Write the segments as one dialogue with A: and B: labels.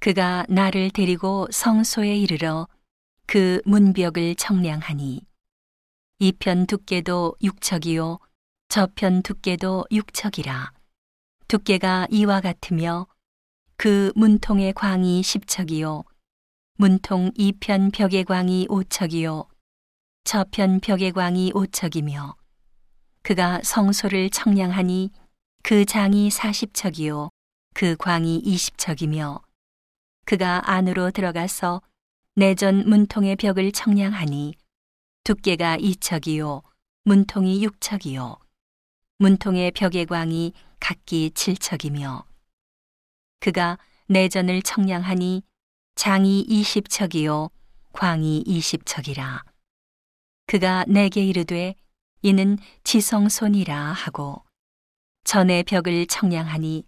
A: 그가 나를 데리고 성소에 이르러 그 문벽을 청량하니 이 편 두께도 육척이요 저편 두께도 육척이라. 두께가 이와 같으며 그 문통의 광이 십척이요 문통 이 편 벽의 광이 오척이요 저편 벽의 광이 오척이며 그가 성소를 청량하니 그 장이 사십척이요 그 광이 이십척이며 그가 안으로 들어가서 내전 문통의 벽을 청량하니 두께가 이척이요 문통이 육척이요. 문통의 벽의 광이 각기 칠척이며 그가 내전을 청량하니 장이 이십척이요 광이 이십척이라. 그가 내게 이르되 이는 지성손이라 하고 전의 벽을 청량하니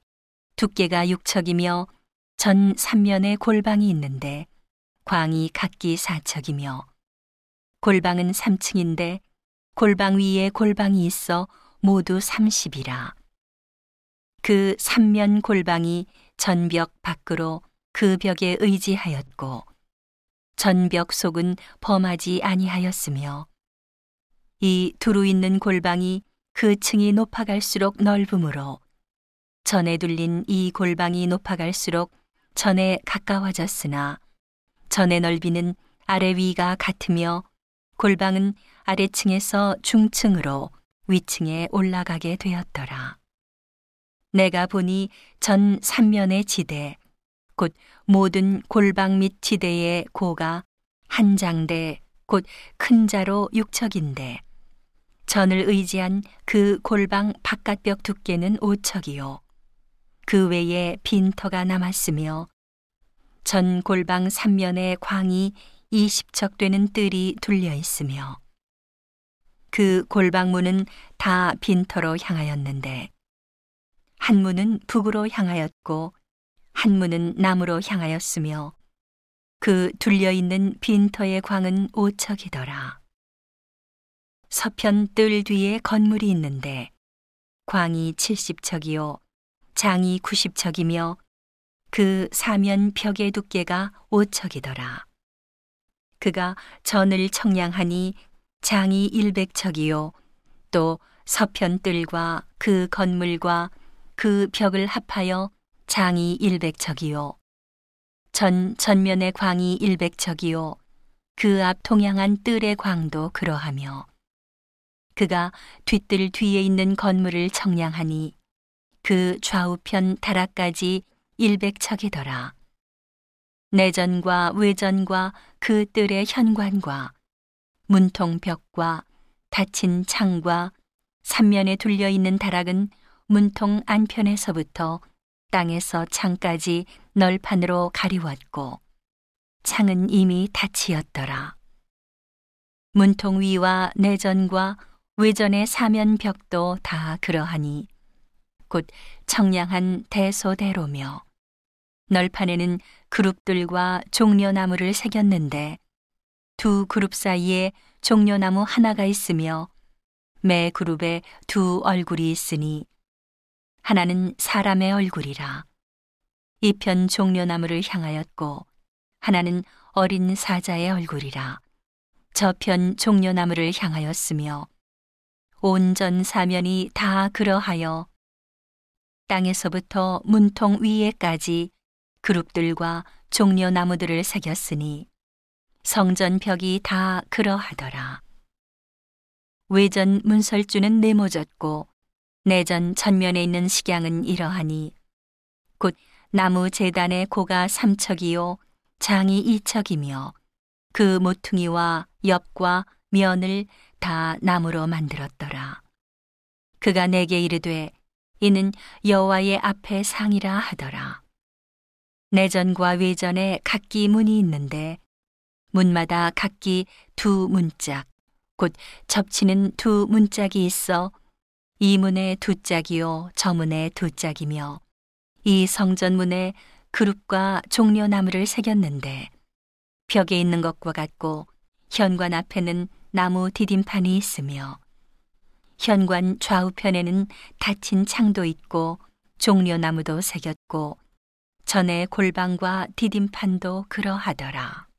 A: 두께가 육척이며 전 삼면에 골방이 있는데 광이 각기 사척이며 골방은 삼층인데 골방 위에 골방이 있어 모두 삼십이라. 그 삼면 골방이 전벽 밖으로 그 벽에 의지하였고 전벽 속은 범하지 아니하였으며 이 두루 있는 골방이 그 층이 높아갈수록 넓음으로 전에 둘린 이 골방이 높아갈수록 전에 가까워졌으나 전의 넓이는 아래 위가 같으며 골방은 아래층에서 중층으로 위층에 올라가게 되었더라. 내가 보니 전 삼면의 지대, 곧 모든 골방 및 지대의 고가 한 장대, 곧 큰 자로 육척인데, 전을 의지한 그 골방 바깥벽 두께는 오척이요. 그 외에 빈터가 남았으며, 전 골방 삼면에 광이 20척 되는 뜰이 둘려 있으며 그 골방문은 다 빈터로 향하였는데 한 문은 북으로 향하였고 한 문은 남으로 향하였으며 그 둘려 있는 빈터의 광은 오척이더라. 서편 뜰 뒤에 건물이 있는데 광이 70척이요 장이 90척이며 그 사면 벽의 두께가 5척이더라. 그가 전을 청량하니 장이 일백척이요. 또 서편 뜰과 그 건물과 그 벽을 합하여 장이 일백척이요. 전 전면의 광이 일백척이요. 그 앞 동양한 뜰의 광도 그러하며 그가 뒷뜰 뒤에 있는 건물을 청량하니 그 좌우편 다락까지 일백척이더라. 내전과 외전과 그 뜰의 현관과 문통벽과 닫힌 창과 삼면에 둘려 있는 다락은 문통 안편에서부터 땅에서 창까지 널판으로 가리웠고 창은 이미 닫히었더라. 문통 위와 내전과 외전의 사면 벽도 다 그러하니 곧 청량한 대소대로며 널판에는 그룹들과 종려나무를 새겼는데 두 그룹 사이에 종려나무 하나가 있으며 매 그룹에 두 얼굴이 있으니 하나는 사람의 얼굴이라. 이편 종려나무를 향하였고 하나는 어린 사자의 얼굴이라. 저편 종려나무를 향하였으며 온전 사면이 다 그러하여 땅에서부터 문통 위에까지 그룹들과 종려 나무들을 새겼으니 성전 벽이 다 그러하더라. 외전 문설주는 네모졌고 내전 전면에 있는 식양은 이러하니 곧 나무 재단의 고가 삼척이요 장이 이척이며 그 모퉁이와 옆과 면을 다 나무로 만들었더라. 그가 내게 이르되 이는 여호와의 앞에 상이라 하더라. 내전과 외전에 각기 문이 있는데 문마다 각기 두 문짝, 곧 접치는 두 문짝이 있어 이 문에 두 짝이요 저 문에 두 짝이며 이 성전 문에 그룹과 종려 나무를 새겼는데 벽에 있는 것과 같고 현관 앞에는 나무 디딤판이 있으며 현관 좌우편에는 닫힌 창도 있고 종려나무도 새겼고 전에 골방과 디딤판도 그러하더라.